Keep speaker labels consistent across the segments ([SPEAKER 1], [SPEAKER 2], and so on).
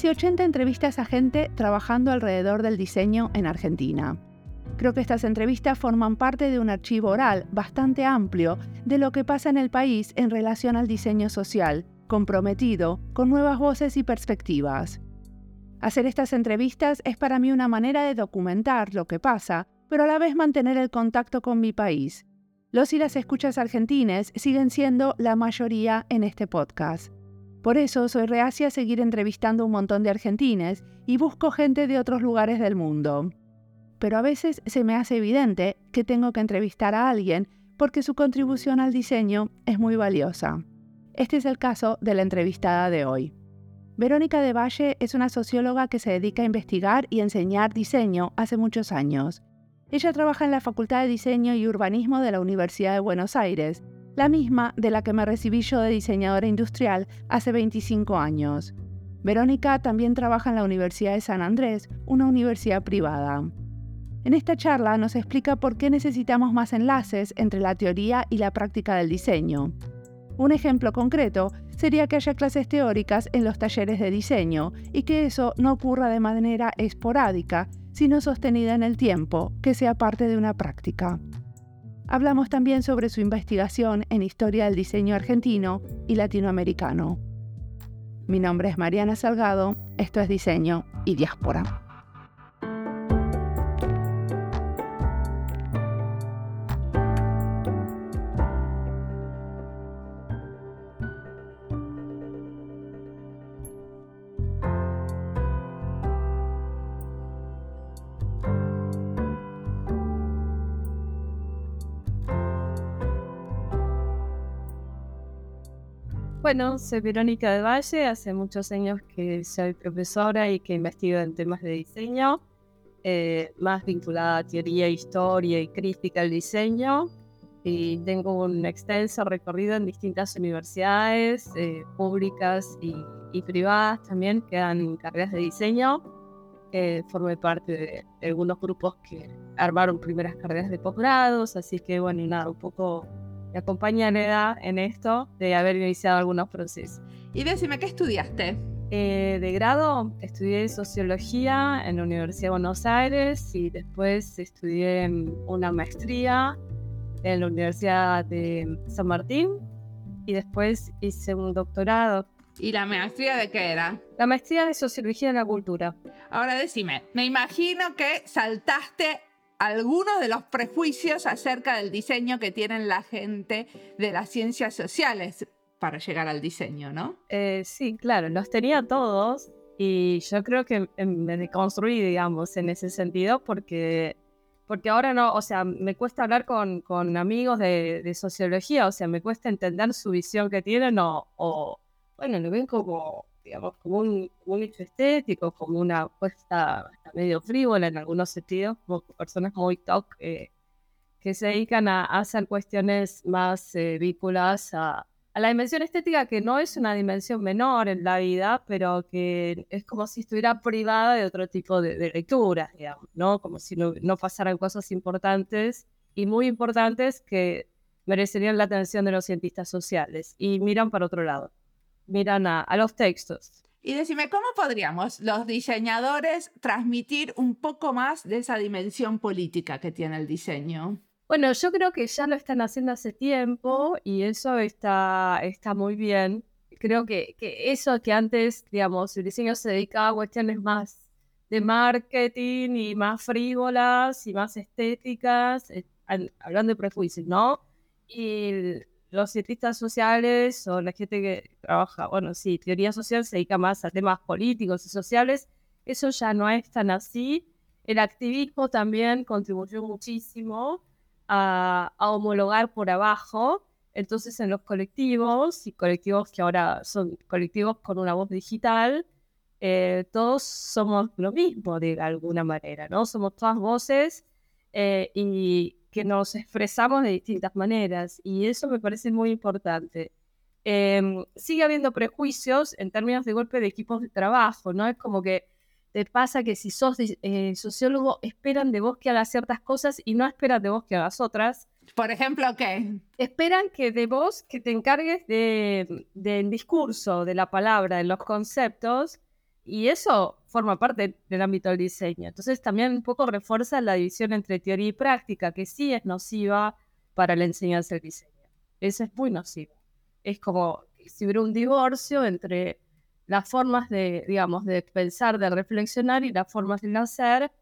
[SPEAKER 1] hice 80 entrevistas a gente trabajando alrededor del diseño en Argentina. Creo que estas entrevistas forman parte de un archivo oral bastante amplio de lo que pasa en el país en relación al diseño social, comprometido con nuevas voces y perspectivas. Hacer estas entrevistas es para mí una manera de documentar lo que pasa, pero a la vez mantener el contacto con mi país. Los y las escuchas argentines siguen siendo la mayoría en este podcast. Por eso soy reacia a seguir entrevistando un montón de argentines y busco gente de otros lugares del mundo pero a veces se me hace evidente que tengo que entrevistar a alguien porque su contribución al diseño es muy valiosa. Este es el caso de la entrevistada de hoy. Verónica de Valle es una socióloga que se dedica a investigar y enseñar diseño hace muchos años. Ella trabaja en la Facultad de Diseño y Urbanismo de la Universidad de Buenos Aires, la misma de la que me recibí yo de diseñadora industrial hace 25 años. Verónica también trabaja en la Universidad de San Andrés, una universidad privada. En esta charla nos explica por qué necesitamos más enlaces entre la teoría y la práctica del diseño. Un ejemplo concreto sería que haya clases teóricas en los talleres de diseño y que eso no ocurra de manera esporádica, sino sostenida en el tiempo, que sea parte de una práctica. Hablamos también sobre su investigación en historia del diseño argentino y latinoamericano. Mi nombre es Mariana Salgado, esto es Diseño y Diáspora.
[SPEAKER 2] Bueno, soy Verónica de Valle, hace muchos años que soy profesora y que investigo en temas de diseño, eh, más vinculada a teoría, historia y crítica al diseño. Y tengo un extenso recorrido en distintas universidades eh, públicas y, privadas también que dan carreras de diseño. Eh, formé parte de, algunos grupos que armaron primeras carreras de posgrados, así que bueno, y nada, un poco me acompaña edad en esto de haber iniciado algunos procesos.
[SPEAKER 1] Y decime, ¿qué estudiaste?
[SPEAKER 2] Eh, de grado estudié sociología en la Universidad de Buenos Aires y después estudié una maestría en la Universidad de San Martín y después hice un doctorado.
[SPEAKER 1] ¿Y la maestría de qué era?
[SPEAKER 2] La maestría de sociología de la cultura.
[SPEAKER 1] Ahora decime, me imagino que saltaste algunos de los prejuicios acerca del diseño que tienen la gente de las ciencias sociales para llegar al diseño, ¿no?
[SPEAKER 2] Eh, sí, claro, los tenía todos y yo creo que me deconstruí, digamos, en ese sentido, porque, porque ahora no, o sea, me cuesta hablar con, con amigos de, sociología, o sea, me cuesta entender su visión que tienen o, o bueno, lo ven como digamos, como un, hecho estético, como una apuesta medio frívola en algunos sentidos, como personas muy TOC eh, que se dedican a, hacer cuestiones más eh, vinculadas a, la dimensión estética, que no es una dimensión menor en la vida, pero que es como si estuviera privada de otro tipo de, de lecturas, digamos, ¿no? Como si no, no pasaran cosas importantes y muy importantes que merecerían la atención de los cientistas sociales y miran para otro lado miran a, los textos.
[SPEAKER 1] Y decime, ¿cómo podríamos los diseñadores transmitir un poco más de esa dimensión política que tiene el diseño?
[SPEAKER 2] Bueno, yo creo que ya lo están haciendo hace tiempo y eso está, está muy bien. Creo que, que eso que antes, digamos, el diseño se dedicaba a cuestiones más de marketing y más frívolas y más estéticas, eh, hablando de prejuicios, ¿no? Y los cientistas sociales o la gente que trabaja, bueno, sí, teoría social se dedica más a temas políticos y sociales, eso ya no es tan así. El activismo también contribuyó muchísimo a, homologar por abajo. Entonces, en los colectivos, y colectivos que ahora son colectivos con una voz digital, eh, todos somos lo mismo de alguna manera, ¿no? Somos todas voces eh, y, que nos expresamos de distintas maneras y eso me parece muy importante. Em, sigue habiendo prejuicios en términos de golpe de equipos de trabajo, ¿no? Es como que te pasa que si sos eh, sociólogo esperan de vos que hagas ciertas cosas y no esperan de vos que hagas otras.
[SPEAKER 1] Por ejemplo, ¿qué?
[SPEAKER 2] Esperan que de vos que te encargues de, del discurso, de la palabra, de los conceptos, Y eso forma parte del ámbito del diseño. Entonces también un poco refuerza la división entre teoría y práctica, que sí es nociva para la enseñanza del diseño. Eso es muy nociva. Es como si hubiera un divorcio entre las formas de, digamos, de pensar, de reflexionar y las formas de hacer,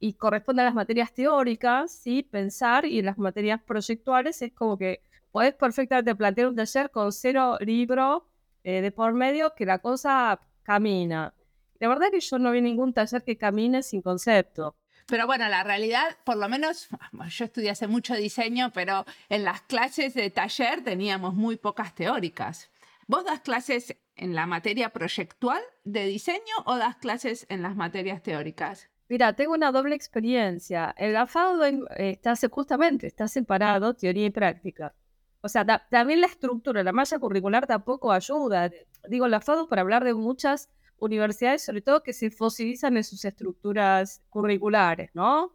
[SPEAKER 2] y corresponde a las materias teóricas, ¿sí? Pensar, y en las materias proyectuales es como que puedes perfectamente plantear un taller con cero libro eh, de por medio que la cosa camina. La verdad que yo no vi ningún taller que camine sin concepto.
[SPEAKER 3] Pero bueno, la realidad, por lo menos, yo estudié hace mucho diseño, pero en las clases de taller teníamos muy pocas teóricas. ¿Vos das clases en la materia proyectual de diseño o das clases en las materias teóricas?
[SPEAKER 2] Mira, tengo una doble experiencia. El AFADO está justamente, está separado teoría y práctica. O sea, también la estructura, la malla curricular tampoco ayuda. Digo, el AFADO para hablar de muchas universidades, sobre todo que se fosilizan en sus estructuras curriculares, ¿no?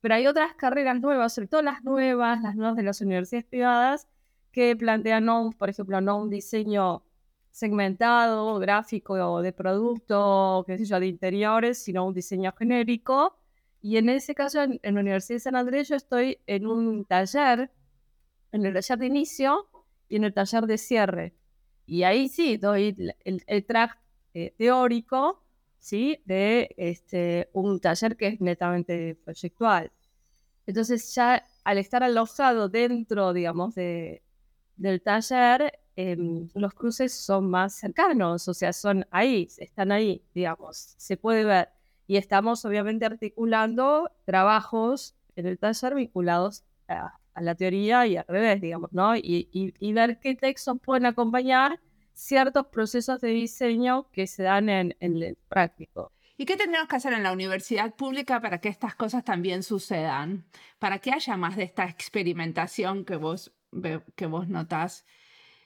[SPEAKER 2] Pero hay otras carreras nuevas, sobre todo las nuevas, las nuevas de las universidades privadas, que plantean, por ejemplo, no un diseño segmentado, gráfico de producto, qué sé yo, de interiores, sino un diseño genérico. Y en ese caso, en, la Universidad de San Andrés, yo estoy en un taller, en el taller de inicio y en el taller de cierre. Y ahí sí, doy el, el eh, teórico, ¿sí? De este, un taller que es netamente proyectual. Entonces ya al estar alojado dentro, digamos, de, del taller, em, los cruces son más cercanos, o sea, son ahí, están ahí, digamos, se puede ver. Y estamos obviamente articulando trabajos en el taller vinculados a, la teoría y al revés, digamos, ¿no? Y, y ver qué textos pueden acompañar ciertos procesos de diseño que se dan en, el práctico.
[SPEAKER 3] ¿Y qué tendríamos que hacer en la universidad pública para que estas cosas también sucedan? Para que haya más de esta experimentación que vos, que vos notás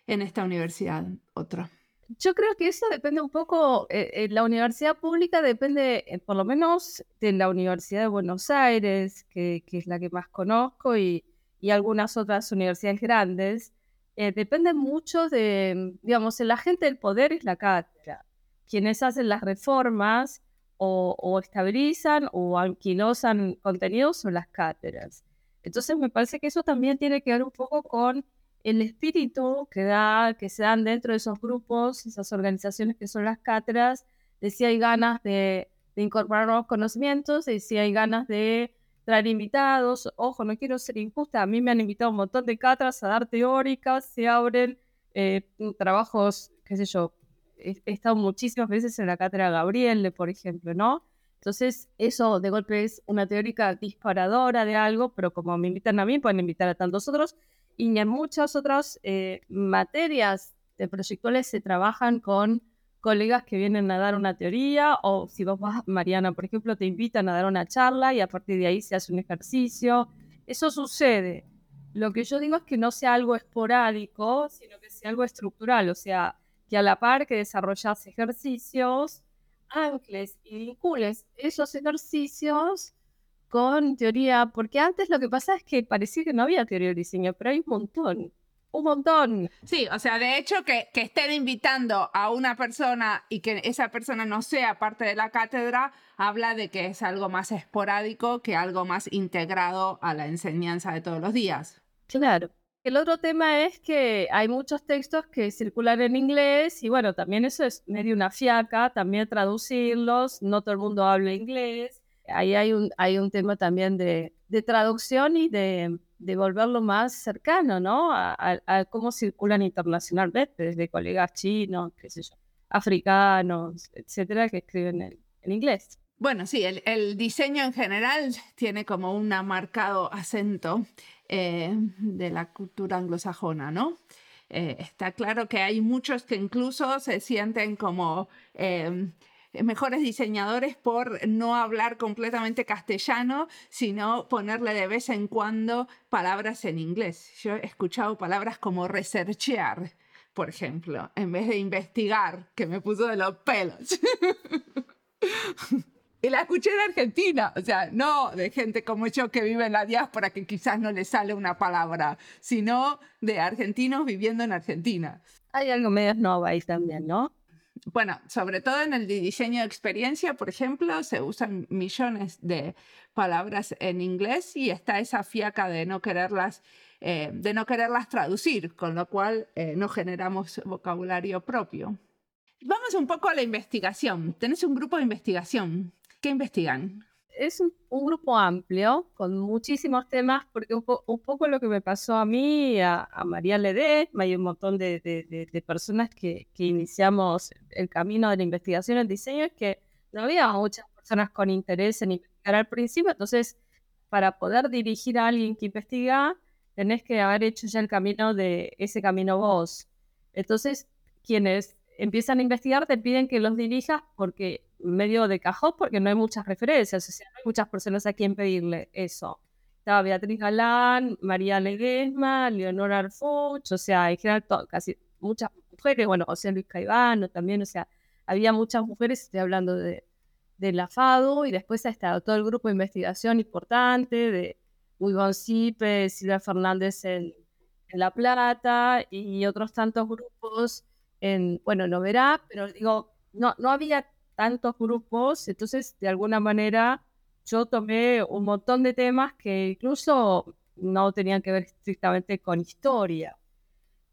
[SPEAKER 3] en esta universidad, otra.
[SPEAKER 2] Yo creo que eso depende un poco, eh, eh, la universidad pública depende eh, por lo menos de la Universidad de Buenos Aires, que, es la que más conozco, y, y algunas otras universidades grandes. Eh, depende mucho de, digamos, la gente del poder es la cátedra. Quienes hacen las reformas o, estabilizan o anquilosan contenidos son las cátedras. Entonces me parece que eso también tiene que ver un poco con el espíritu que, da, que se dan dentro de esos grupos, esas organizaciones que son las cátedras, de si hay ganas de, de incorporar nuevos conocimientos, de si hay ganas de traer invitados. Ojo, no quiero ser injusta, a mí me han invitado un montón de catras a dar teóricas, se abren eh, trabajos, qué sé yo, he, estado muchísimas veces en la cátedra Gabriel, por ejemplo, ¿no? Entonces, eso de golpe es una teórica disparadora de algo, pero como me invitan a mí, pueden invitar a tantos otros. Y en muchas otras eh, materias de proyectuales se trabajan con colegas que vienen a dar una teoría o si vos vas, Mariana, por ejemplo, te invitan a dar una charla y a partir de ahí se hace un ejercicio. Eso sucede. Lo que yo digo es que no sea algo esporádico, sino que sea algo estructural, o sea, que a la par que desarrollas ejercicios, ancles y vincules esos ejercicios con teoría, porque antes lo que pasa es que parecía que no había teoría de diseño, pero hay un montón un montón.
[SPEAKER 3] Sí, o sea, de hecho que, que estén invitando a una persona y que esa persona no sea parte de la cátedra, habla de que es algo más esporádico que algo más integrado a la enseñanza de todos los días.
[SPEAKER 2] Claro. El otro tema es que hay muchos textos que circulan en inglés y bueno, también eso es medio una fiaca, también traducirlos, no todo el mundo habla inglés. Ahí hay un, hay un tema también de, de traducción y de, de volverlo más cercano, ¿no? A, cómo circulan internacionalmente, desde colegas chinos, qué sé yo, africanos, etcétera, que escriben en, inglés.
[SPEAKER 3] Bueno, sí, el, diseño en general tiene como un marcado acento eh, de la cultura anglosajona, ¿no? Eh, está claro que hay muchos que incluso se sienten como eh, mejores diseñadores por no hablar completamente castellano, sino ponerle de vez en cuando palabras en inglés. Yo he escuchado palabras como researchear, por ejemplo, en vez de investigar, que me puso de los pelos. Y la escuché de Argentina, o sea, no de gente como yo que vive en la diáspora que quizás no le sale una palabra, sino de argentinos viviendo en Argentina.
[SPEAKER 2] Hay algo medio ahí también, ¿no?
[SPEAKER 1] Bueno, sobre todo en el diseño de experiencia, por ejemplo, se usan millones de palabras en inglés y está esa fiaca de no quererlas, eh, de no quererlas traducir, con lo cual eh, no generamos vocabulario propio. Vamos un poco a la investigación. Tenés un grupo de investigación. ¿Qué investigan?
[SPEAKER 2] Es un, grupo amplio, con muchísimos temas, porque un, poco lo que me pasó a mí, a, María Ledesma y un montón de, personas que, iniciamos el camino de la investigación en diseño, es que no había muchas personas con interés en investigar al principio, entonces para poder dirigir a alguien que investiga, tenés que haber hecho ya el camino de ese camino vos. Entonces, quienes empiezan a investigar te piden que los dirijas porque medio de cajón porque no hay muchas referencias, o sea, no hay muchas personas a quien pedirle eso. Estaba Beatriz Galán, María Ledesma, Leonora Arfuch, o sea, en general casi muchas mujeres, bueno, o sea, Luis Caivano también, o sea, había muchas mujeres, estoy hablando de, de la FADO, y después ha estado todo el grupo de investigación importante de Hugo Cipe, Silvia Fernández en, en La Plata, y otros tantos grupos en, bueno, no verá, pero digo, no, no había tantos grupos, entonces de alguna manera yo tomé un montón de temas que incluso no tenían que ver estrictamente con historia,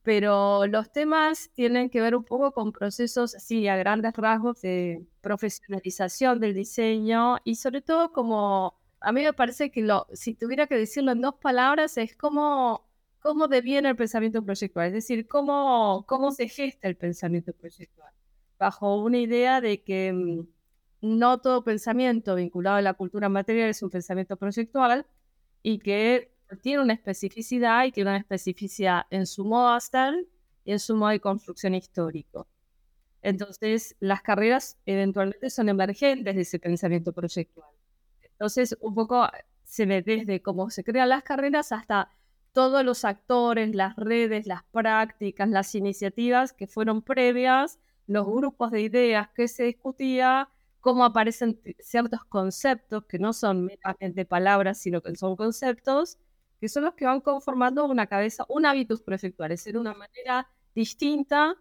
[SPEAKER 2] pero los temas tienen que ver un poco con procesos así a grandes rasgos de profesionalización del diseño y sobre todo como a mí me parece que lo, si tuviera que decirlo en dos palabras es como cómo deviene el pensamiento proyectual, es decir, cómo, cómo se gesta el pensamiento proyectual bajo una idea de que mm, no todo pensamiento vinculado a la cultura material es un pensamiento proyectual y que tiene una especificidad y tiene una especificidad en su modo de y en su modo de construcción histórico. Entonces, las carreras eventualmente son emergentes de ese pensamiento proyectual. Entonces, un poco se ve desde cómo se crean las carreras hasta todos los actores, las redes, las prácticas, las iniciativas que fueron previas los grupos de ideas que se discutía, cómo aparecen ciertos conceptos que no son meramente palabras, sino que son conceptos, que son los que van conformando una cabeza, un hábitus prefectual, es decir, una manera distinta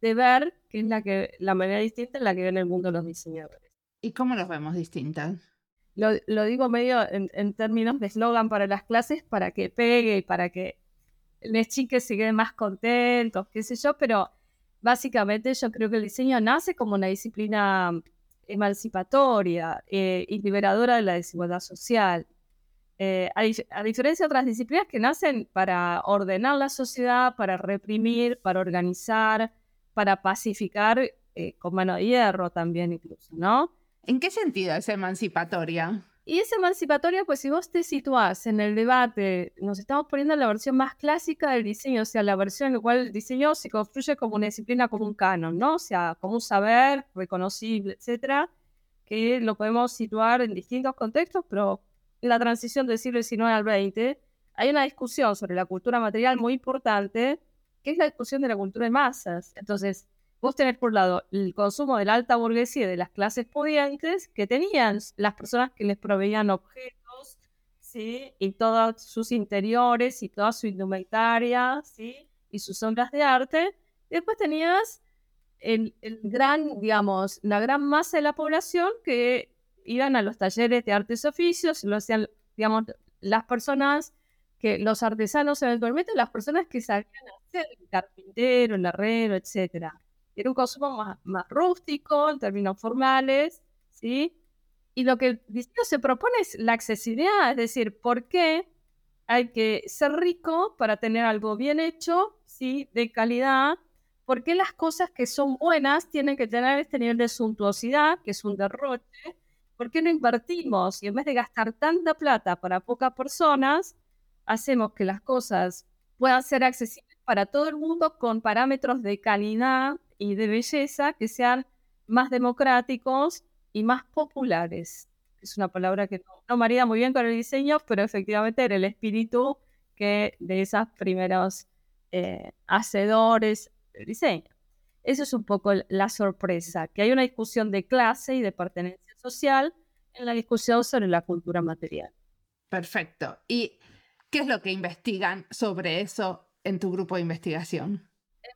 [SPEAKER 2] de ver, que es la, que, la manera distinta en la que ven el mundo los diseñadores.
[SPEAKER 1] ¿Y cómo los vemos distintas?
[SPEAKER 2] Lo, lo digo medio en, en términos de eslogan para las clases, para que pegue y para que los chiques se queden más contentos, qué sé yo, pero básicamente yo creo que el diseño nace como una disciplina emancipatoria eh, y liberadora de la desigualdad social. Eh, a, diferencia de otras disciplinas que nacen para ordenar la sociedad, para reprimir, para organizar, para pacificar eh, con mano de hierro también incluso, ¿no?
[SPEAKER 1] ¿En qué sentido es emancipatoria?
[SPEAKER 2] Y esa emancipatoria, pues si vos te situás en el debate, nos estamos poniendo en la versión más clásica del diseño, o sea, la versión en la cual el diseño se construye como una disciplina, como un canon, ¿no? O sea, como un saber reconocible, etcétera, que lo podemos situar en distintos contextos, pero en la transición del siglo XIX al XX hay una discusión sobre la cultura material muy importante, que es la discusión de la cultura de masas. Entonces, vos tenés por un lado el consumo de la alta burguesía y de las clases pudientes que tenían las personas que les proveían objetos, ¿sí? Y todos sus interiores y toda su indumentaria, ¿sí? Y sus obras de arte. Después tenías el, el, gran, digamos, la gran masa de la población que iban a los talleres de artes y oficios, lo hacían, digamos, las personas que los artesanos eventualmente, las personas que sabían hacer el carpintero, el herrero, etcétera. Era un consumo más, rústico, en términos formales, ¿sí? Y lo que diseño se propone es la accesibilidad, es decir, ¿por qué hay que ser rico para tener algo bien hecho, ¿sí? De calidad. ¿Por qué las cosas que son buenas tienen que tener este nivel de suntuosidad, que es un derroche? ¿Por qué no invertimos y en vez de gastar tanta plata para pocas personas, hacemos que las cosas puedan ser accesibles para todo el mundo con parámetros de calidad y de belleza que sean más democráticos y más populares. Es una palabra que no, marida muy bien con el diseño, pero efectivamente era el espíritu que de esos primeros eh, hacedores del diseño. Eso es un poco la sorpresa, que hay una discusión de clase y de pertenencia social en la discusión sobre la cultura material.
[SPEAKER 1] Perfecto. ¿Y qué es lo que investigan sobre eso en tu grupo de investigación?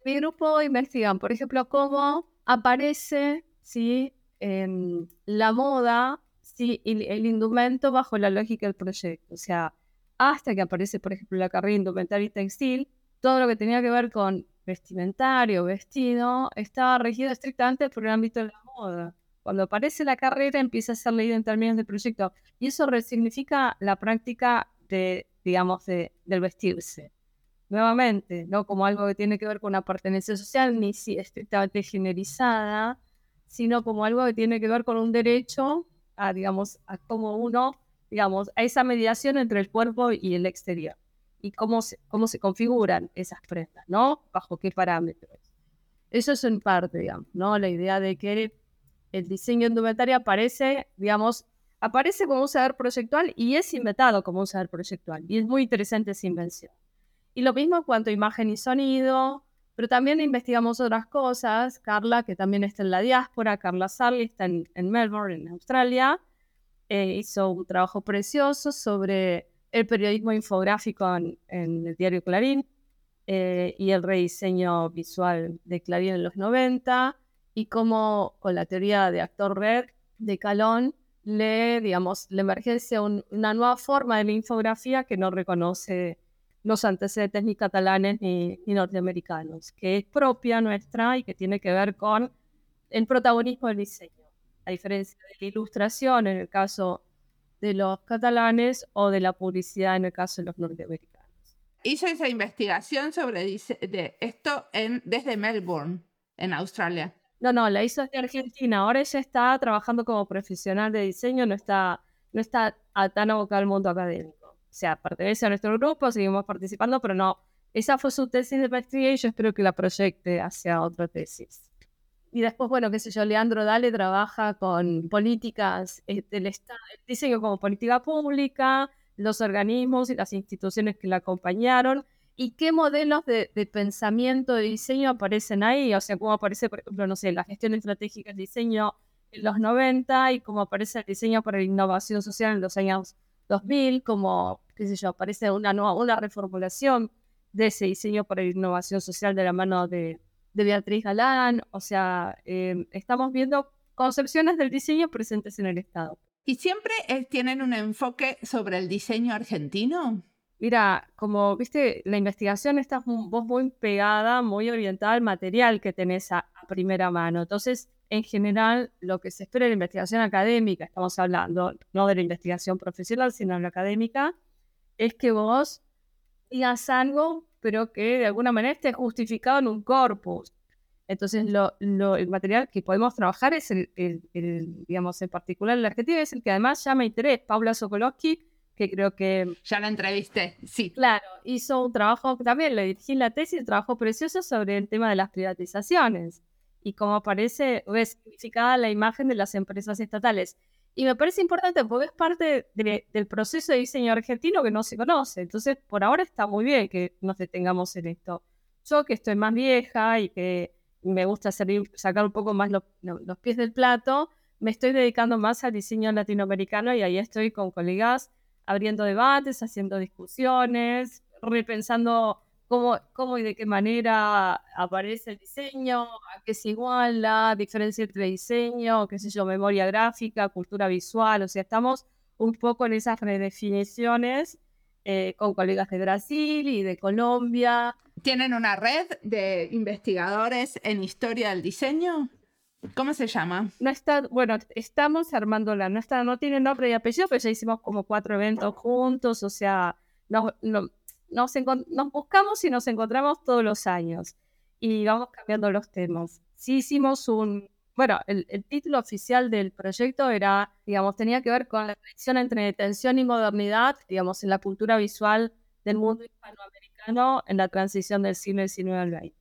[SPEAKER 2] Mi grupo investigan, por ejemplo, cómo aparece ¿sí? la moda ¿sí? y el indumento bajo la lógica del proyecto. O sea, hasta que aparece, por ejemplo, la carrera indumentaria y textil, todo lo que tenía que ver con vestimentario, vestido, estaba regido estrictamente por el ámbito de la moda. Cuando aparece la carrera empieza a ser leída en términos de proyecto y eso resignifica la práctica de, digamos, de, del vestirse. Nuevamente, no como algo que tiene que ver con una pertenencia social ni si estrictamente generalizada, sino como algo que tiene que ver con un derecho a, digamos, a cómo uno, digamos, a esa mediación entre el cuerpo y el exterior y cómo se, cómo se configuran esas prendas, ¿no? Bajo qué parámetros. Eso es en parte, digamos, ¿no? La idea de que el diseño indumentario aparece, digamos, aparece como un saber proyectual y es inventado como un saber proyectual. Y es muy interesante esa invención. Y lo mismo en cuanto a imagen y sonido, pero también investigamos otras cosas. Carla, que también está en la diáspora, Carla Sarli está en, Melbourne, en Australia, eh, hizo un trabajo precioso sobre el periodismo infográfico en, el diario Clarín eh, y el rediseño visual de Clarín en los 90 y cómo con la teoría de actor red de Calón le, digamos, le emergencia una nueva forma de la infografía que no reconoce los antecedentes ni catalanes ni, ni, norteamericanos, que es propia nuestra y que tiene que ver con el protagonismo del diseño. A diferencia de la ilustración en el caso de los catalanes o de la publicidad en el caso de los norteamericanos.
[SPEAKER 1] Hizo esa investigación sobre de esto en, desde Melbourne, en Australia.
[SPEAKER 2] No, no, la hizo desde Argentina. Ahora ella está trabajando como profesional de diseño, no está, no está tan abocada al mundo académico. O sea, pertenece a nuestro grupo, seguimos participando, pero no. Esa fue su tesis de maestría y yo espero que la proyecte hacia otra tesis. Y después, bueno, qué sé yo, Leandro Dale trabaja con políticas del Estado, diseño como política pública, los organismos y las instituciones que la acompañaron, y qué modelos de, pensamiento de diseño aparecen ahí, o sea, cómo aparece, por ejemplo, no sé, la gestión estratégica del diseño en los 90 y cómo aparece el diseño para la innovación social en los años 2000, como, qué sé yo, aparece una, nueva, una reformulación de ese diseño para la innovación social de la mano de de Beatriz Galán, o sea, em, estamos viendo concepciones del diseño presentes en el Estado.
[SPEAKER 1] ¿Y siempre eh, tienen un enfoque sobre el diseño argentino?
[SPEAKER 2] Mira, como viste, la investigación está vos muy pegada, muy orientada al material que tenés a, primera mano. Entonces, en general, lo que se espera de la investigación académica, estamos hablando no de la investigación profesional, sino de la académica, es que vos digas algo pero que de alguna manera esté justificado en un corpus. Entonces, lo, el material que podemos trabajar es el, digamos, en particular el argentino, es el que además llama interés. Paula Sokolowski, que creo que...
[SPEAKER 1] Ya la entrevisté, sí.
[SPEAKER 2] Claro, hizo un trabajo, también le dirigí la tesis, un trabajo precioso sobre el tema de las privatizaciones y cómo aparece, es significada la imagen de las empresas estatales. Y me parece importante porque es parte del proceso de diseño argentino que no se conoce. Entonces, por ahora está muy bien que nos detengamos en esto. Yo que estoy más vieja y que me gusta sacar un poco más los pies del plato, me estoy dedicando más al diseño latinoamericano y ahí estoy con colegas abriendo debates, haciendo discusiones, repensando cómo, y de qué manera aparece el diseño, a qué se iguala, diferencia entre diseño, qué sé yo, memoria gráfica, cultura visual, o sea, estamos un poco en esas redefiniciones eh, con colegas de Brasil y de Colombia.
[SPEAKER 1] ¿Tienen una red de investigadores en historia del diseño? ¿Cómo se llama?
[SPEAKER 2] No está, bueno, estamos armándola, no está, no tiene nombre y apellido, pero ya hicimos como cuatro eventos juntos, o sea, no, no nos, buscamos y nos encontramos todos los años y vamos cambiando los temas. Sí hicimos un, bueno, el, título oficial del proyecto era, digamos, tenía que ver con la conexión entre detención y modernidad, digamos, en la cultura visual del mundo hispanoamericano en la transición del siglo XIX al XX.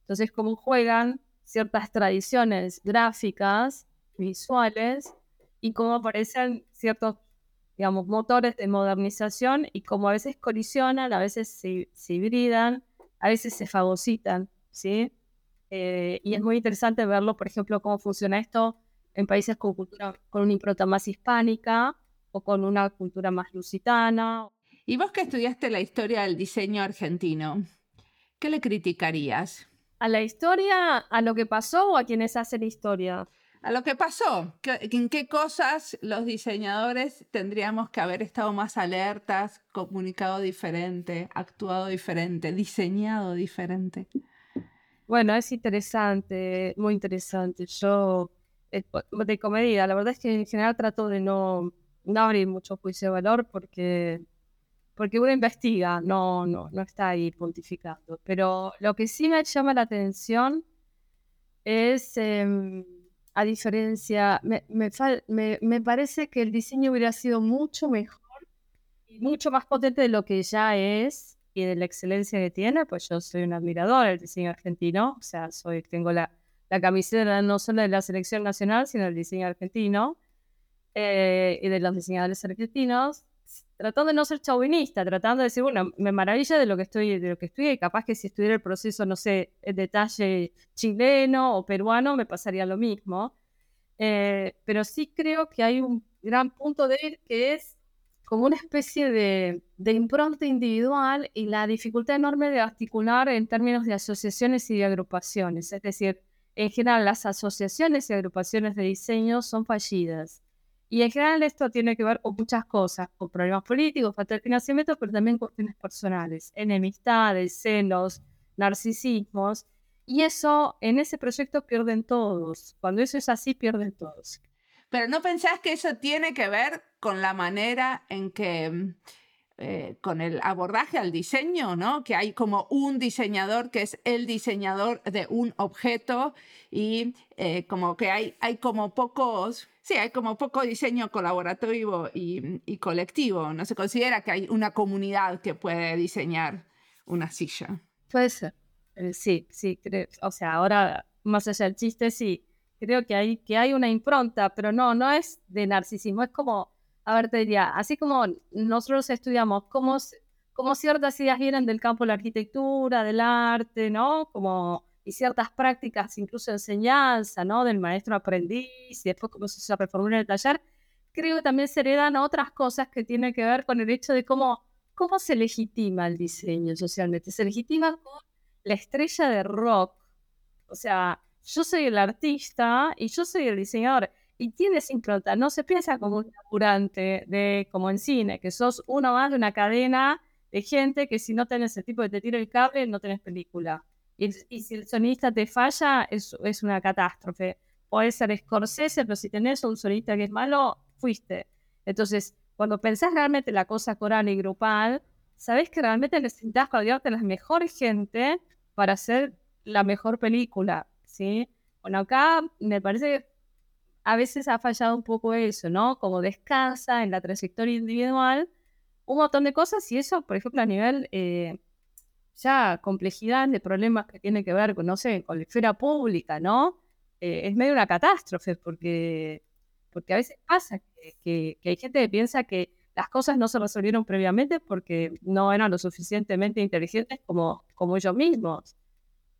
[SPEAKER 2] Entonces, cómo juegan ciertas tradiciones gráficas, visuales, y cómo aparecen ciertos digamos, motores de modernización y como a veces colisionan, a veces se, se hibridan, a veces se fagocitan, ¿sí? Eh, y es muy interesante verlo, por ejemplo, cómo funciona esto en países con cultura, con una impronta más hispánica o con una cultura más lusitana.
[SPEAKER 1] Y vos que estudiaste la historia del diseño argentino, ¿qué le criticarías?
[SPEAKER 2] ¿A la historia, a lo que pasó o a quienes hacen historia?
[SPEAKER 3] A lo que pasó, en qué cosas los diseñadores tendríamos que haber estado más alertas, comunicado diferente, actuado diferente, diseñado diferente.
[SPEAKER 2] Bueno, es interesante, muy interesante. Yo, eh, de comedia, la verdad es que en general trato de no, no abrir mucho juicio de valor porque porque uno investiga, no, no, no está ahí pontificando. Pero lo que sí me llama la atención es, em, a diferencia, me, me, parece que el diseño hubiera sido mucho mejor y mucho más potente de lo que ya es y de la excelencia que tiene, pues yo soy un admirador del diseño argentino, o sea, soy, tengo la, la camiseta no solo de la selección nacional, sino del diseño argentino eh, y de los diseñadores argentinos tratando de no ser chauvinista, tratando de decir, bueno, me maravilla de lo que estoy, de lo que y capaz que si estuviera el proceso, no sé, el detalle chileno o peruano, me pasaría lo mismo. Eh, pero sí creo que hay un gran punto de ir que es como una especie de, de impronta individual y la dificultad enorme de articular en términos de asociaciones y de agrupaciones. Es decir, en general las asociaciones y agrupaciones de diseño son fallidas. Y en general esto tiene que ver con muchas cosas, con problemas políticos, falta de financiamiento, pero también cuestiones personales, enemistades, celos, narcisismos. Y eso, en ese proyecto pierden todos. Cuando eso es así, pierden todos.
[SPEAKER 3] Pero ¿no pensás que eso tiene que ver con la manera en que mm, eh, con el abordaje al diseño, ¿no? Que hay como un diseñador que es el diseñador de un objeto y eh, como que hay, hay como pocos, sí, hay como poco diseño colaborativo y, colectivo. No se considera que hay una comunidad que puede diseñar una silla.
[SPEAKER 2] Puede ser. Eh, sí, sí, creo. O sea, ahora, más allá del chiste, sí, creo que hay, que hay una impronta, pero no, no es de narcisismo, es como a ver, te diría, así como nosotros estudiamos cómo, cómo ciertas ideas vienen del campo de la arquitectura, del arte, ¿no? Como, y ciertas prácticas, incluso enseñanza, ¿no? Del maestro aprendiz, y después cómo se reformula en el taller, creo que también se heredan otras cosas que tienen que ver con el hecho de cómo, cómo se legitima el diseño socialmente. Se legitima con la estrella de rock. O sea, yo soy el artista y yo soy el diseñador y tienes impronta. No se piensa como un laburante de, como en cine, que sos uno más de una cadena de gente que si no tenés el tipo de te tiro el cable, no tenés película. Y, si el sonista te falla, es, es una catástrofe. Puede ser Scorsese, pero si tenés un sonista que es malo, fuiste. Entonces, cuando pensás realmente la cosa coral y grupal, sabés que realmente necesitas rodearte de la mejor gente para hacer la mejor película, ¿sí? Bueno, acá me parece que a veces ha fallado un poco eso, ¿no? Como descansa en la trayectoria individual un montón de cosas y eso, por ejemplo, a nivel eh, ya complejidad de problemas que tiene que ver con, no sé, con la esfera pública, ¿no? Eh, es medio una catástrofe porque, porque a veces pasa que, hay gente que piensa que las cosas no se resolvieron previamente porque no eran lo suficientemente inteligentes como, como ellos mismos.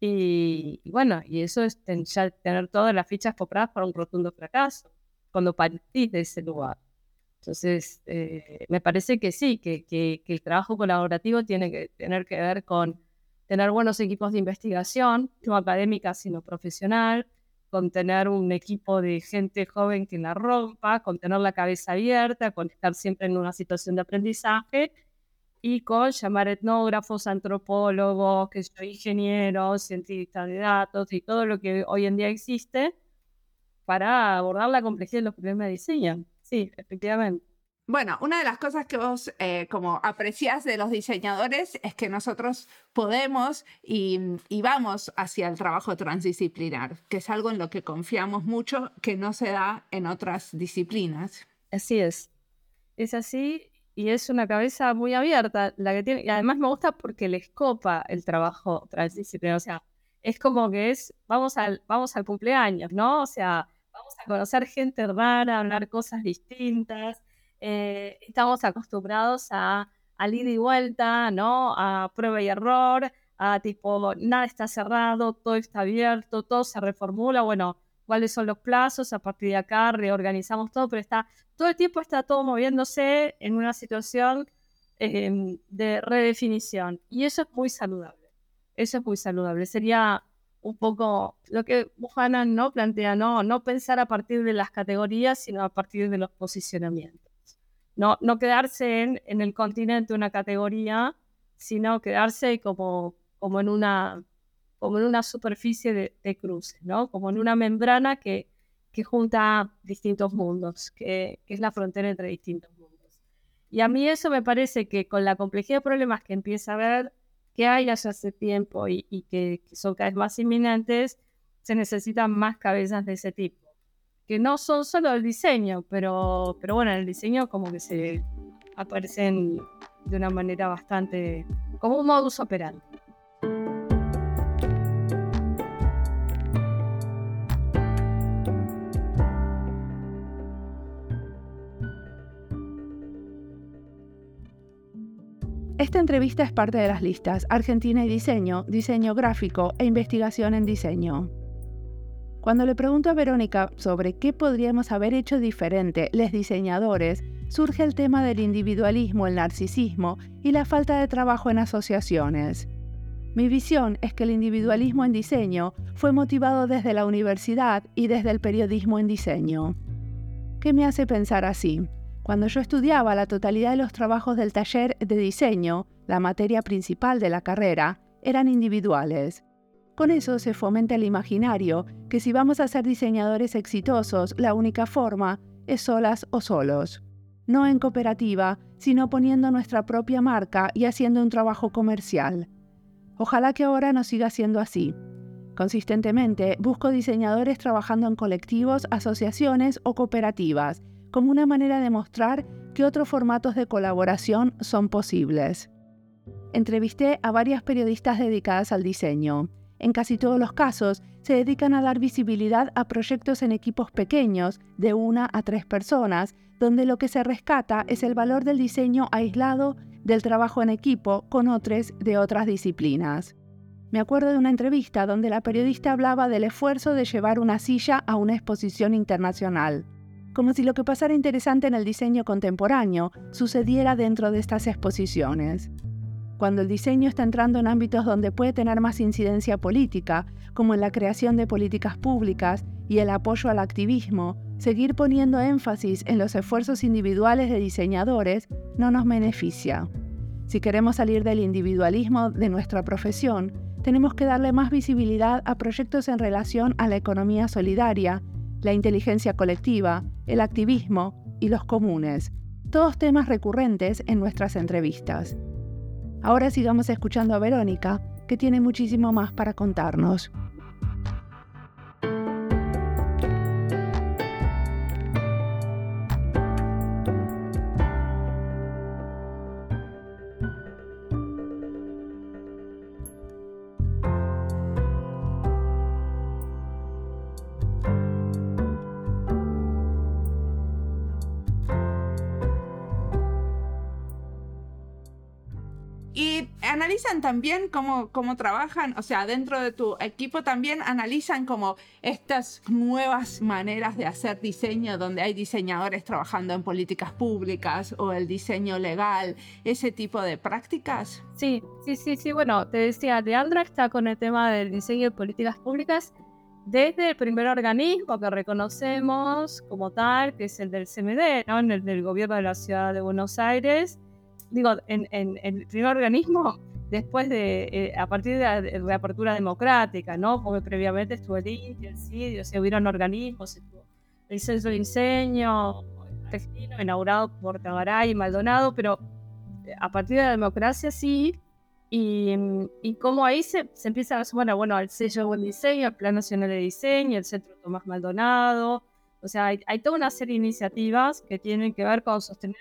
[SPEAKER 2] Y, bueno, y eso es ya tener todas las fichas compradas para un rotundo fracaso, cuando partís de ese lugar. Entonces, eh, me parece que sí, que, el trabajo colaborativo tiene que tener que ver con tener buenos equipos de investigación, no académica, sino profesional, con tener un equipo de gente joven que la rompa, con tener la cabeza abierta, con estar siempre en una situación de aprendizaje y con llamar etnógrafos, antropólogos, que soy ingenieros, científicos de datos y todo lo que hoy en día existe para abordar la complejidad de los problemas de diseño. Sí, efectivamente.
[SPEAKER 3] Bueno, una de las cosas que vos eh, como apreciás de los diseñadores es que nosotros podemos y, y, vamos hacia el trabajo transdisciplinar, que es algo en lo que confiamos mucho que no se da en otras disciplinas.
[SPEAKER 2] Así es. Es así y es una cabeza muy abierta la que tiene. Y además me gusta porque les copa el trabajo transdisciplinario. O sea, es como que es, vamos al, vamos al cumpleaños, ¿no? O sea, conocer gente rara, hablar cosas distintas. Eh, estamos acostumbrados a, al ida y vuelta, ¿no? A prueba y error, a tipo, nada está cerrado, todo está abierto, todo se reformula. Bueno, cuáles son los plazos, a partir de acá reorganizamos todo, pero está todo el tiempo está todo moviéndose en una situación em, de redefinición y eso es muy saludable. Eso es muy saludable. Sería un poco lo que Buchanan no plantea, no, no pensar a partir de las categorías, sino a partir de los posicionamientos. No, no quedarse en, en el continente una categoría, sino quedarse como, como, en, una, como en una superficie de, de cruce, ¿no? como en una membrana que, que junta distintos mundos, que, que es la frontera entre distintos mundos. Y a mí eso me parece que con la complejidad de problemas que empieza a ver, que hay hace tiempo y, que, son cada vez más inminentes, se necesitan más cabezas de ese tipo. Que no son solo el diseño, pero, pero bueno, el diseño como que se aparecen de una manera bastante, como un modus operandi.
[SPEAKER 1] Esta entrevista es parte de las listas Argentina y Diseño, Diseño Gráfico e Investigación en Diseño. Cuando le pregunto a Verónica sobre qué podríamos haber hecho diferente los diseñadores, surge el tema del individualismo, el narcisismo y la falta de trabajo en asociaciones. Mi visión es que el individualismo en diseño fue motivado desde la universidad y desde el periodismo en diseño. ¿Qué me hace pensar así? Cuando yo estudiaba la totalidad de los trabajos del taller de diseño, la materia principal de la carrera, eran individuales. Con eso se fomenta el imaginario que si vamos a ser diseñadores exitosos, la única forma es solas o solos. No en cooperativa, sino poniendo nuestra propia marca y haciendo un trabajo comercial. Ojalá que ahora no siga siendo así. Consistentemente busco diseñadores trabajando en colectivos, asociaciones o cooperativas como una manera de mostrar que otros formatos de colaboración son posibles. Entrevisté a varias periodistas dedicadas al diseño. En casi todos los casos, se dedican a dar visibilidad a proyectos en equipos pequeños, de una a tres personas, donde lo que se rescata es el valor del diseño aislado del trabajo en equipo con otros de otras disciplinas. Me acuerdo de una entrevista donde la periodista hablaba del esfuerzo de llevar una silla a una exposición internacional como si lo que pasara interesante en el diseño contemporáneo sucediera dentro de estas exposiciones. Cuando el diseño está entrando en ámbitos donde puede tener más incidencia política, como en la creación de políticas públicas y el apoyo al activismo, seguir poniendo énfasis en los esfuerzos individuales de diseñadores no nos beneficia. Si queremos salir del individualismo de nuestra profesión, tenemos que darle más visibilidad a proyectos en relación a la economía solidaria la inteligencia colectiva, el activismo y los comunes, todos temas recurrentes en nuestras entrevistas. Ahora sigamos escuchando a Verónica, que tiene muchísimo más para contarnos.
[SPEAKER 3] Analizan también cómo, cómo trabajan, o sea, dentro de tu equipo también analizan como estas nuevas maneras de hacer diseño, donde hay diseñadores trabajando en políticas públicas o el diseño legal, ese tipo de prácticas.
[SPEAKER 2] Sí, sí, sí, sí. Bueno, te decía, Leandra está con el tema del diseño de políticas públicas desde el primer organismo que reconocemos como tal, que es el del CMD, ¿no? El del gobierno de la ciudad de Buenos Aires digo, en, el primer organismo, después de, eh, a partir de la reapertura democrática, ¿no? Porque previamente estuvo el INTI, el CIDI, o sea, hubieron organismos, el Centro de Diseño, Textino, inaugurado por Tagaray y Maldonado, pero eh, a partir de la democracia sí, y, y cómo ahí se, se empieza a sumar, bueno, al sello de buen diseño, el Plan Nacional de Diseño, el Centro Tomás Maldonado, o sea, hay, hay toda una serie de iniciativas que tienen que ver con sostener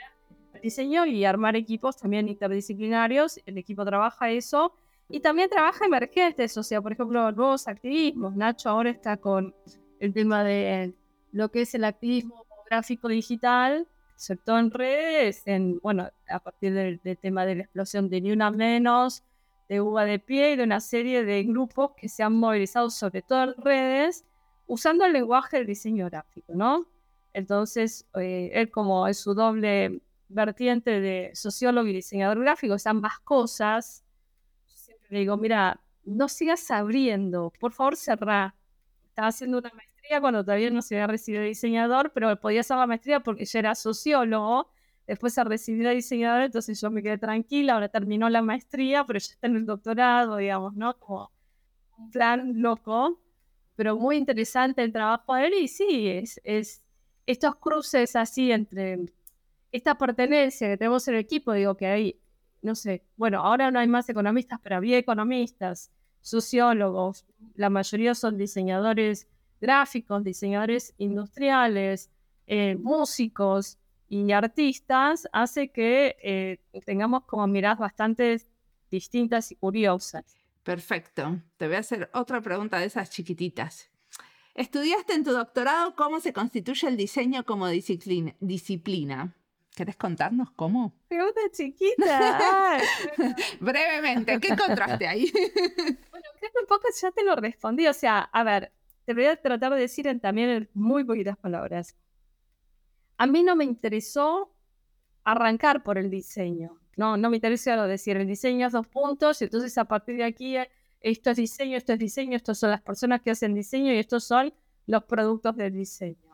[SPEAKER 2] diseño y armar equipos también interdisciplinarios. El equipo trabaja eso y también trabaja emergentes, o sea, por ejemplo, nuevos activismos. Nacho ahora está con el tema de lo que es el activismo gráfico digital, todo en redes, en, bueno, a partir del, tema de la explosión de Ni Una Menos, de Uva de Pie y de una serie de grupos que se han movilizado sobre todo en redes usando el lenguaje del diseño gráfico, ¿no? Entonces, eh, él como es su doble vertiente de sociólogo y diseñador gráfico, es ambas cosas. siempre le digo, mira, no sigas abriendo, por favor cerrá. Estaba haciendo una maestría cuando todavía no se había recibido diseñador, pero podía hacer la maestría porque ya era sociólogo. Después se recibió diseñador, entonces yo me quedé tranquila, ahora terminó la maestría, pero ya está en el doctorado, digamos, ¿no? Como un plan loco, pero muy interesante el trabajo de él y sí, es, es estos cruces así entre esta pertenencia que tenemos en el equipo, digo que hay, no sé, bueno, ahora no hay más economistas, pero había economistas, sociólogos, la mayoría son diseñadores gráficos, diseñadores industriales, eh, músicos y artistas, hace que eh, tengamos como miradas bastante distintas y curiosas.
[SPEAKER 3] Perfecto. Te voy a hacer otra pregunta de esas chiquititas. Estudiaste en tu doctorado cómo se constituye el diseño como disciplina. ¿Querés contarnos cómo?
[SPEAKER 2] Pregunta chiquita.
[SPEAKER 3] Brevemente, ¿qué encontraste ahí?
[SPEAKER 2] bueno, creo que un poco ya te lo respondí. O sea, a ver, te voy a tratar de decir en también en muy poquitas palabras. A mí no me interesó arrancar por el diseño. No, no me interesa lo decir el diseño es dos puntos, y entonces a partir de aquí esto es diseño, esto es diseño, estos son las personas que hacen diseño y estos son los productos del diseño.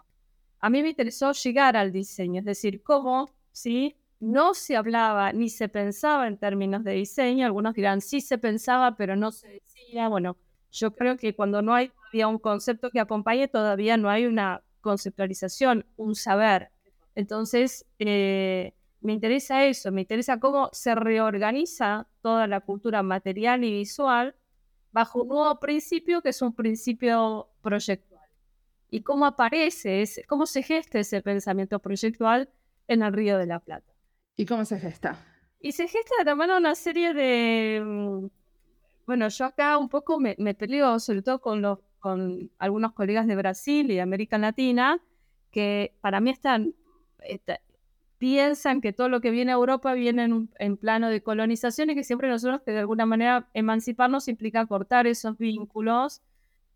[SPEAKER 2] A mí me interesó llegar al diseño, es decir, cómo, ¿sí? No se hablaba ni se pensaba en términos de diseño, algunos dirán sí se pensaba, pero no se decía. Bueno, yo creo que cuando no hay todavía un concepto que acompañe, todavía no hay una conceptualización, un saber. Entonces, eh, me interesa eso, me interesa cómo se reorganiza toda la cultura material y visual bajo un nuevo principio que es un principio proyectual. Y cómo aparece, ese, cómo se gesta ese pensamiento proyectual en el Río de la Plata.
[SPEAKER 3] ¿Y cómo se gesta?
[SPEAKER 2] Y se gesta de la mano una serie de... Mm, bueno, yo acá un poco me, me peleo, sobre todo con, los, con algunos colegas de Brasil y de América Latina, que para mí están, piensan que todo lo que viene a Europa viene en, plano de colonización y que siempre nosotros que de alguna manera emanciparnos implica cortar esos vínculos.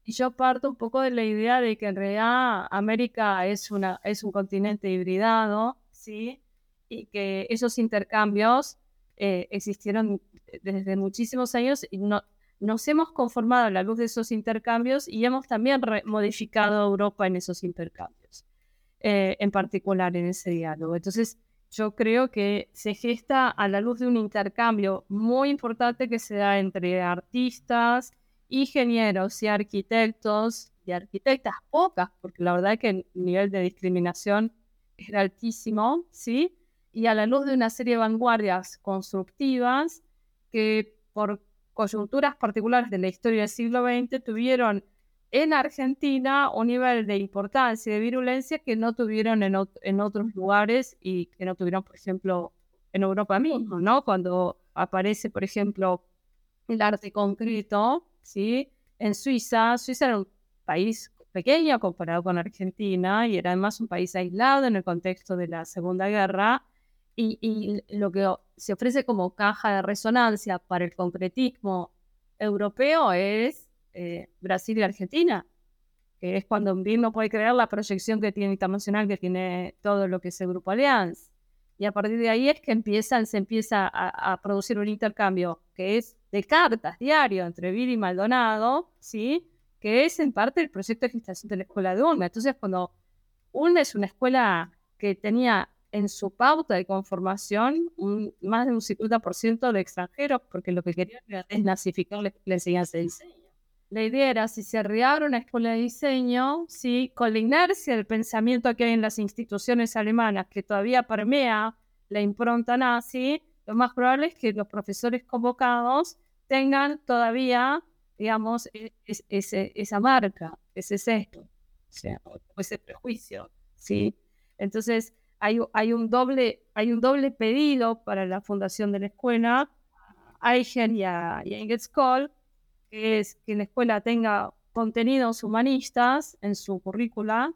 [SPEAKER 2] Yo parto un poco de la idea de que en realidad América es, una, es un continente hibridado, ¿sí? Y que esos intercambios eh, existieron desde muchísimos años y no, nos hemos conformado a la luz de esos intercambios y hemos también modificado Europa en esos intercambios. Eh, en particular en ese diálogo. Entonces, yo creo que se gesta a la luz de un intercambio muy importante que se da entre artistas, ingenieros y arquitectos, y arquitectas pocas, porque la verdad es que el nivel de discriminación era altísimo, ¿sí? Y a la luz de una serie de vanguardias constructivas que por coyunturas particulares de la historia del siglo XX tuvieron en Argentina un nivel de importancia y de virulencia que no tuvieron en, en, otros lugares y que no tuvieron, por ejemplo, en Europa mismo, ¿no? Cuando aparece, por ejemplo, el arte concreto, ¿sí? En Suiza, Suiza era un país pequeño comparado con Argentina y era además un país aislado en el contexto de la Segunda Guerra y, y lo que se ofrece como caja de resonancia para el concretismo europeo es eh, Brasil y Argentina, que es cuando BIM no puede crear la proyección que tiene internacional, que tiene todo lo que es el Grupo Allianz. Y a partir de ahí es que empiezan, se empieza a, producir un intercambio que es de cartas diario entre BIM y Maldonado, ¿sí? que es en parte el proyecto de gestación de la escuela de UNME. Entonces, cuando UNME es una escuela que tenía en su pauta de conformación más de un 50% de extranjeros, porque lo que querían era desnazificar la, la enseñanza de diseño. La idea era, si se reabre una escuela de diseño, ¿sí? con la inercia del pensamiento que hay en las instituciones alemanas, que todavía permea la impronta nazi, lo más probable es que los profesores convocados tengan todavía, digamos, e, esa marca, ese sesgo, o ese prejuicio, ¿sí? Entonces, hay, hay, un doble, hay un doble pedido para la fundación de la escuela, a Eichen y a, que es que la escuela tenga contenidos humanistas en su currícula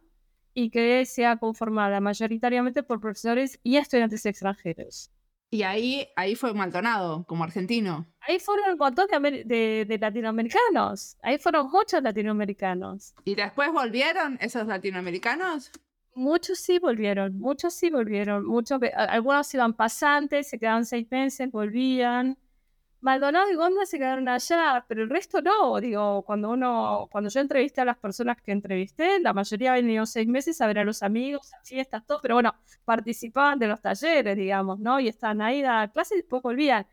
[SPEAKER 2] y que sea conformada mayoritariamente por profesores y estudiantes extranjeros.
[SPEAKER 3] Y ahí, ahí fue Maldonado, como argentino.
[SPEAKER 2] Ahí fueron un montón de, de, latinoamericanos. Ahí fueron muchos latinoamericanos.
[SPEAKER 3] ¿Y después volvieron esos latinoamericanos?
[SPEAKER 2] Muchos sí volvieron, muchos sí volvieron. Muchos, algunos iban pasantes, se quedaban seis meses, volvían. Maldonado y Gonda se quedaron allá, pero el resto no. Digo, cuando uno, cuando yo entrevisté a las personas que entrevisté, la mayoría habían venido seis meses a ver a los amigos, a fiestas, todo, pero bueno, participaban de los talleres, digamos, ¿no? Y estaban ahí a clase y después volvían.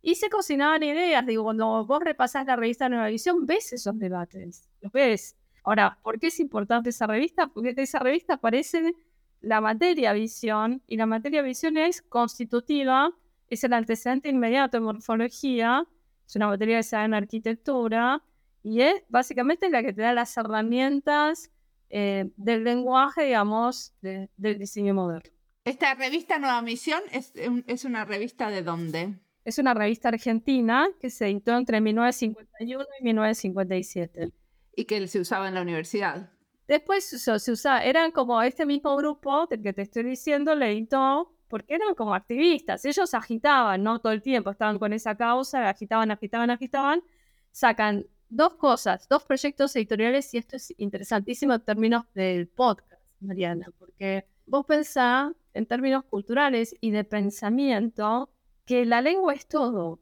[SPEAKER 2] Y se cocinaban ideas, digo, cuando vos repasás la revista Nueva Visión, ves esos debates, los ves. Ahora, ¿por qué es importante esa revista? Porque de esa revista aparece la materia visión, y la materia visión es constitutiva es el antecedente inmediato de morfología, es una materia que se da en arquitectura y es básicamente la que te da las herramientas eh, del lenguaje, digamos, del diseño moderno.
[SPEAKER 3] ¿Esta revista Nueva Misión es, es una revista de dónde?
[SPEAKER 2] Es una revista argentina que se editó entre 1951 y 1957.
[SPEAKER 3] Y que se usaba en la universidad.
[SPEAKER 2] Después se, se usaba, eran como este mismo grupo del que te estoy diciendo, le editó porque eran como activistas, ellos agitaban, ¿no? Todo el tiempo estaban con esa causa, agitaban, agitaban, agitaban, sacan dos cosas, dos proyectos editoriales y esto es interesantísimo en términos del podcast, Mariana, porque vos pensás en términos culturales y de pensamiento que la lengua es todo.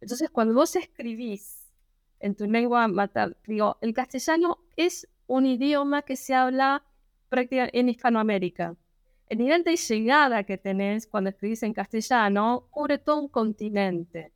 [SPEAKER 2] Entonces, cuando vos escribís en tu lengua materna, digo, el castellano es un idioma que se habla prácticamente en Hispanoamérica el nivel de llegada que tenés cuando escribís en castellano cubre todo un continente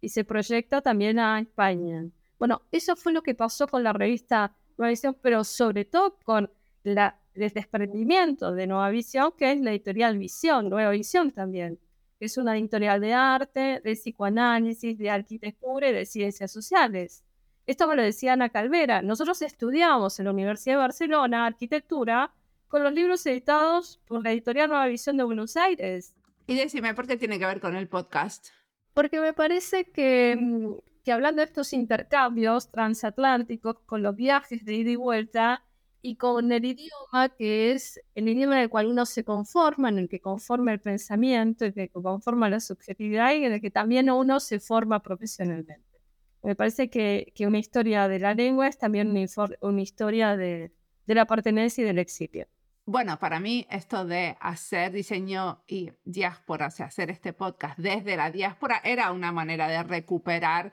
[SPEAKER 2] y se proyecta también a España. Bueno, eso fue lo que pasó con la revista Nueva Visión, pero sobre todo con la, el desprendimiento de Nueva Visión, que es la editorial Visión, Nueva Visión también. Es una editorial de arte, de psicoanálisis, de arquitectura y de ciencias sociales. Esto me lo decía Ana Calvera. Nosotros estudiamos en la Universidad de Barcelona arquitectura con los libros editados por la editorial Nueva Visión de Buenos Aires.
[SPEAKER 3] Y decime, ¿por qué tiene que ver con el podcast?
[SPEAKER 2] Porque me parece que, mm, que hablando de estos intercambios transatlánticos, con los viajes de ida y vuelta, y con el idioma que es el idioma en el cual uno se conforma, en el que conforma el pensamiento, en el que conforma la subjetividad y en el que también uno se forma profesionalmente. Me parece que, que una historia de la lengua es también una, una historia de, de la pertenencia y del exilio
[SPEAKER 3] bueno, para mí esto de hacer diseño y diáspora, o sea, hacer este podcast desde la diáspora, era una manera de recuperar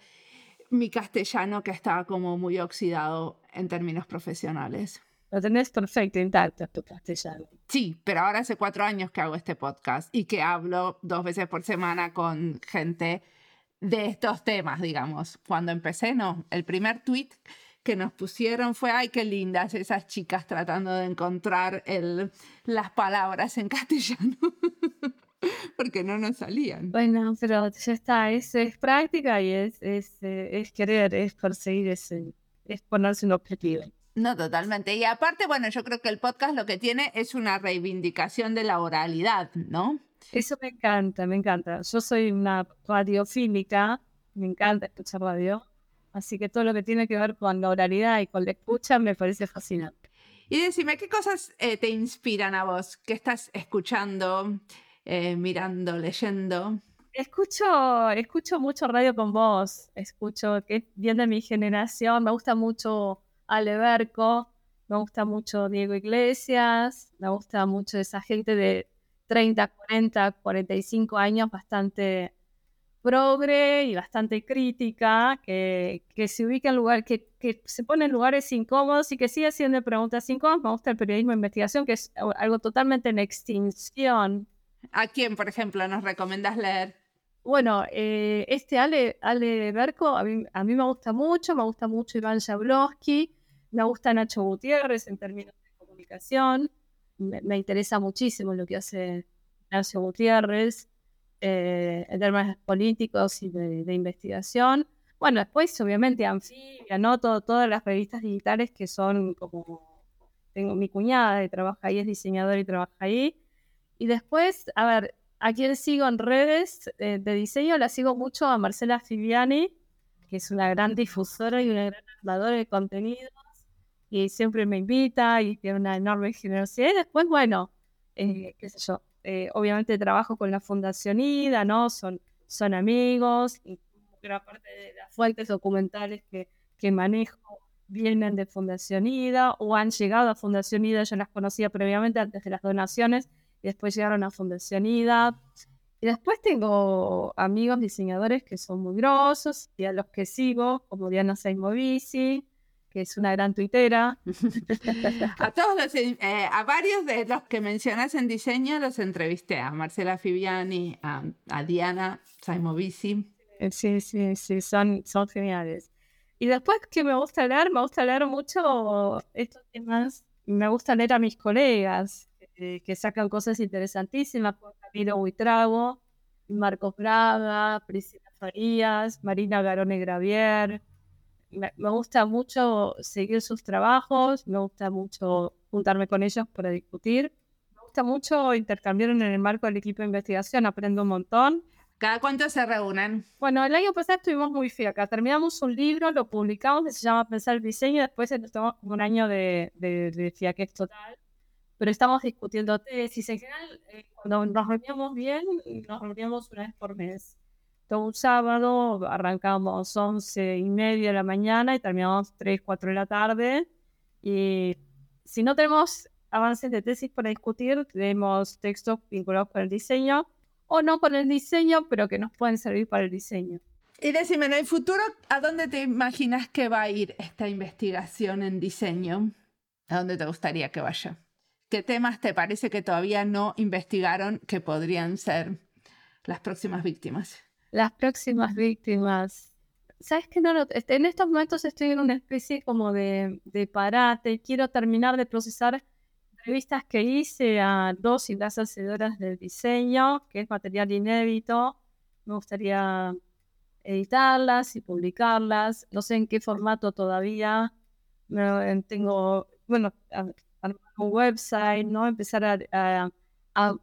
[SPEAKER 3] mi castellano que estaba como muy oxidado en términos profesionales.
[SPEAKER 2] Lo tenés perfecto, intacto tu castellano.
[SPEAKER 3] Sí, pero ahora hace cuatro años que hago este podcast y que hablo dos veces por semana con gente de estos temas, digamos. Cuando empecé, no, el primer tweet que nos pusieron fue, ay, qué lindas esas chicas tratando de encontrar el, las palabras en castellano. Porque no nos salían.
[SPEAKER 2] Bueno, pero ya está, es, es práctica y es, es, eh, es querer, es perseguir, es, es ponerse un objetivo.
[SPEAKER 3] No, totalmente. Y aparte, bueno, yo creo que el podcast lo que tiene es una reivindicación de la oralidad, ¿no?
[SPEAKER 2] Eso me encanta, me encanta. Yo soy una radiofílica, me encanta escuchar radio. Así que todo lo que tiene que ver con la oralidad y con la escucha me parece fascinante.
[SPEAKER 3] Y decime, ¿qué cosas eh, te inspiran a vos? ¿Qué estás escuchando, eh, mirando, leyendo?
[SPEAKER 2] Escucho, escucho mucho radio con vos, escucho que bien de mi generación, me gusta mucho Ale Berco, me gusta mucho Diego Iglesias, me gusta mucho esa gente de 30, 40, 45 años, bastante progre y bastante crítica, que, que se ubica en lugar, que, que, se pone en lugares incómodos y que sigue haciendo preguntas incómodas. Me gusta el periodismo de investigación, que es algo totalmente en extinción.
[SPEAKER 3] ¿A quién, por ejemplo, nos recomiendas leer?
[SPEAKER 2] Bueno, eh, este Ale, Ale Berco a mí, a mí me gusta mucho, me gusta mucho Iván Jablowski, me gusta Nacho Gutiérrez en términos de comunicación, me, me interesa muchísimo lo que hace Nacho Gutiérrez eh, en términos políticos y de, investigación. Bueno, después obviamente Anfibia, ¿no? todas las revistas digitales que son como, tengo mi cuñada que trabaja ahí, es diseñadora y trabaja ahí. Y después, a ver, a quien sigo en redes eh, de diseño, la sigo mucho a Marcela Fibiani, que es una gran difusora y una gran armadora de contenidos, y siempre me invita y tiene una enorme generosidad. Y después, bueno, eh, qué sé yo, eh, obviamente trabajo con la Fundación IDA, ¿no? Son, son amigos, y gran parte de las fuentes documentales que, que manejo vienen de Fundación IDA o han llegado a Fundación IDA, yo las conocía previamente antes de las donaciones y después llegaron a Fundación IDA. Y después tengo amigos diseñadores que son muy grosos y a los que sigo, como Diana Saimovici, que es una gran tuitera.
[SPEAKER 3] a todos los, eh, a varios de los que mencionas en diseño los entrevisté, a Marcela Fibiani, a, Diana Saimovici.
[SPEAKER 2] Sí, sí, sí, son, son geniales. Y después que me gusta leer, me gusta leer mucho estos temas, me gusta leer a mis colegas eh, que sacan cosas interesantísimas, Camilo Buitrago, Marcos Braga, Priscila Farías, Marina Garone Gravier. Me, gusta mucho seguir sus trabajos, me gusta mucho juntarme con ellos para discutir. Me gusta mucho intercambiar en el marco del equipo de investigación, aprendo un montón.
[SPEAKER 3] ¿Cada cuánto se reúnen?
[SPEAKER 2] Bueno, el año pasado estuvimos muy fiacas. Terminamos un libro, lo publicamos, que se llama Pensar el Diseño, después nos tomamos un año de, de, de fiaquez total pero estamos discutiendo tesis. En general, eh, cuando nos reuníamos bien, nos reuníamos una vez por mes. Todo un sábado arrancamos 11 y media de la mañana y terminamos 3, 4 de la tarde. Y si no tenemos avances de tesis para discutir, tenemos textos vinculados con el diseño o no con el diseño, pero que nos pueden servir para el diseño.
[SPEAKER 3] Y decime, en el futuro, ¿a dónde te imaginas que va a ir esta investigación en diseño? ¿A dónde te gustaría que vaya? ¿Qué temas te parece que todavía no investigaron que podrían ser las próximas víctimas?
[SPEAKER 2] Las próximas víctimas. ¿Sabes qué? No, en estos momentos estoy en una especie como de, de parate. Quiero terminar de procesar entrevistas que hice a dos y las hacedoras del diseño, que es material inédito. Me gustaría editarlas y publicarlas. No sé en qué formato todavía. Tengo, bueno, un website, ¿no? Empezar a,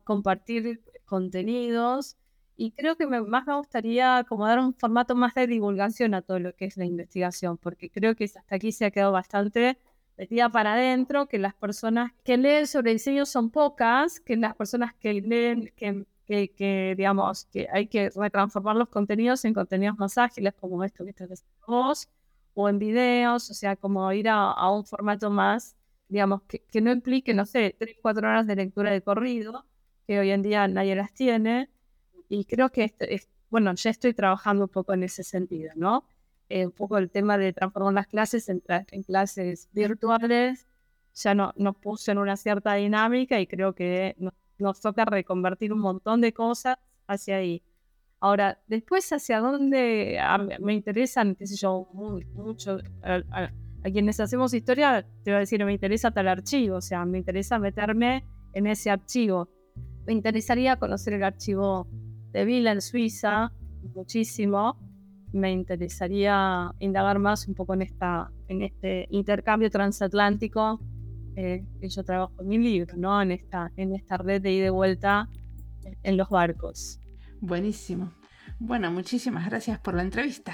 [SPEAKER 2] compartir contenidos. Y creo que más me gustaría como dar un formato más de divulgación a todo lo que es la investigación, porque creo que hasta aquí se ha quedado bastante metida para adentro, que las personas que leen sobre diseño son pocas, que las personas que leen, que, que, digamos, que hay que retransformar los contenidos en contenidos más ágiles, como esto que estás haciendo vos, o en videos, o sea, como ir a un formato más digamos, que, que, no implique, no sé, tres, cuatro horas de lectura de corrido, que hoy en día nadie las tiene. Y creo que, este, bueno, ya estoy trabajando un poco en ese sentido, ¿no? Eh, un poco el tema de transformar las clases en, en clases virtuales, ya no, nos puso en una cierta dinámica y creo que nos, toca reconvertir un montón de cosas hacia ahí. Ahora, después hacia dónde me interesan, qué sé yo, mucho, a quienes hacemos historia, te voy a decir, me interesa tal archivo, o sea, me interesa meterme en ese archivo. Me interesaría conocer el archivo de Vila en Suiza, muchísimo. Me interesaría indagar más un poco en, esta, en este intercambio transatlántico eh, que yo trabajo en mi libro, ¿no? En esta, en esta red de ida y vuelta en los barcos.
[SPEAKER 3] Buenísimo. Bueno, muchísimas gracias por la entrevista.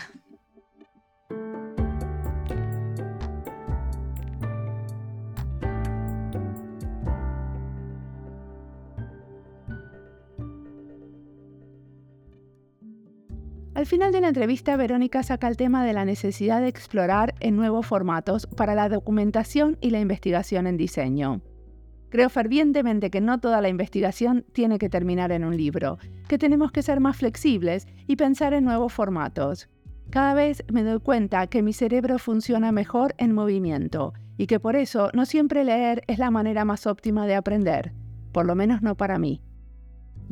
[SPEAKER 1] Al final de la entrevista, Verónica saca el tema de la necesidad de explorar en nuevos formatos para la documentación y la investigación en diseño. Creo fervientemente que no toda la investigación tiene que terminar en un libro, que tenemos que ser más flexibles y pensar en nuevos formatos. Cada vez me doy cuenta que mi cerebro funciona mejor en movimiento y que por eso no siempre leer es la manera más óptima de aprender, por lo menos no para mí.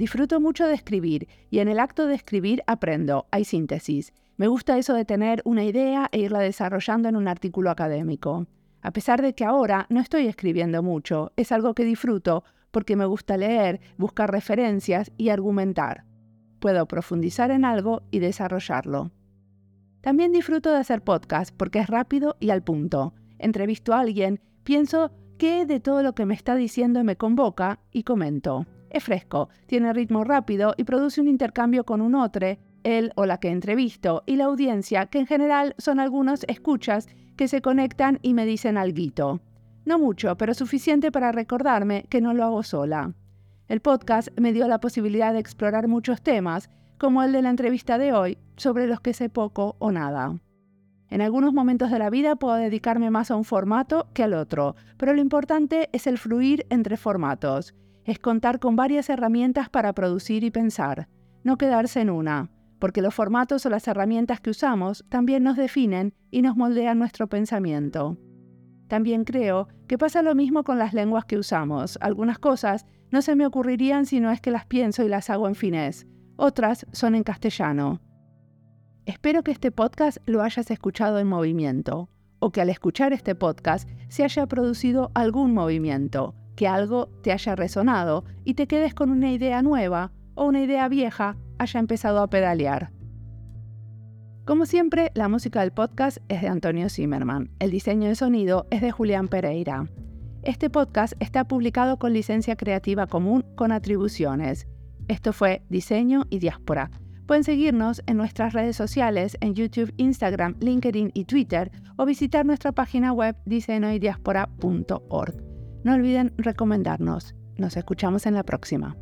[SPEAKER 1] Disfruto mucho de escribir y en el acto de escribir aprendo, hay síntesis. Me gusta eso de tener una idea e irla desarrollando en un artículo académico. A pesar de que ahora no estoy escribiendo mucho, es algo que disfruto porque me gusta leer, buscar referencias y argumentar. Puedo profundizar en algo y desarrollarlo. También disfruto de hacer podcast porque es rápido y al punto. Entrevisto a alguien, pienso qué de todo lo que me está diciendo me convoca y comento. Es fresco, tiene ritmo rápido y produce un intercambio con un otro, él o la que entrevisto, y la audiencia, que en general son algunos escuchas que se conectan y me dicen algo. No mucho, pero suficiente para recordarme que no lo hago sola. El podcast me dio la posibilidad de explorar muchos temas, como el de la entrevista de hoy, sobre los que sé poco o nada. En algunos momentos de la vida puedo dedicarme más a un formato que al otro, pero lo importante es el fluir entre formatos es contar con varias herramientas para producir y pensar. no quedarse en una, porque los formatos o las herramientas que usamos también nos definen y nos moldean nuestro pensamiento. También creo que pasa lo mismo con las lenguas que usamos. Algunas cosas no se me ocurrirían si no es que las pienso y las hago en finés. Otras son en castellano. Espero que este podcast lo hayas escuchado en movimiento, o que al escuchar este podcast se haya producido algún movimiento, que algo te haya resonado y te quedes con una idea nueva o una idea vieja haya empezado a pedalear. Como siempre, la música del podcast es de Antonio Zimmerman. El diseño de sonido es de Julián Pereira. Este podcast está publicado con licencia creativa común con atribuciones. Esto fue Diseño y Diáspora. Pueden seguirnos en nuestras redes sociales en YouTube, Instagram, LinkedIn y Twitter o visitar nuestra página web diseñoydiaspora.org. No olviden recomendarnos. Nos escuchamos en la próxima.